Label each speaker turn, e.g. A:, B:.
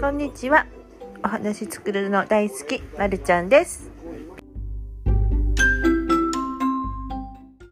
A: こんにちは。お話作るの大好き、まるちゃんです。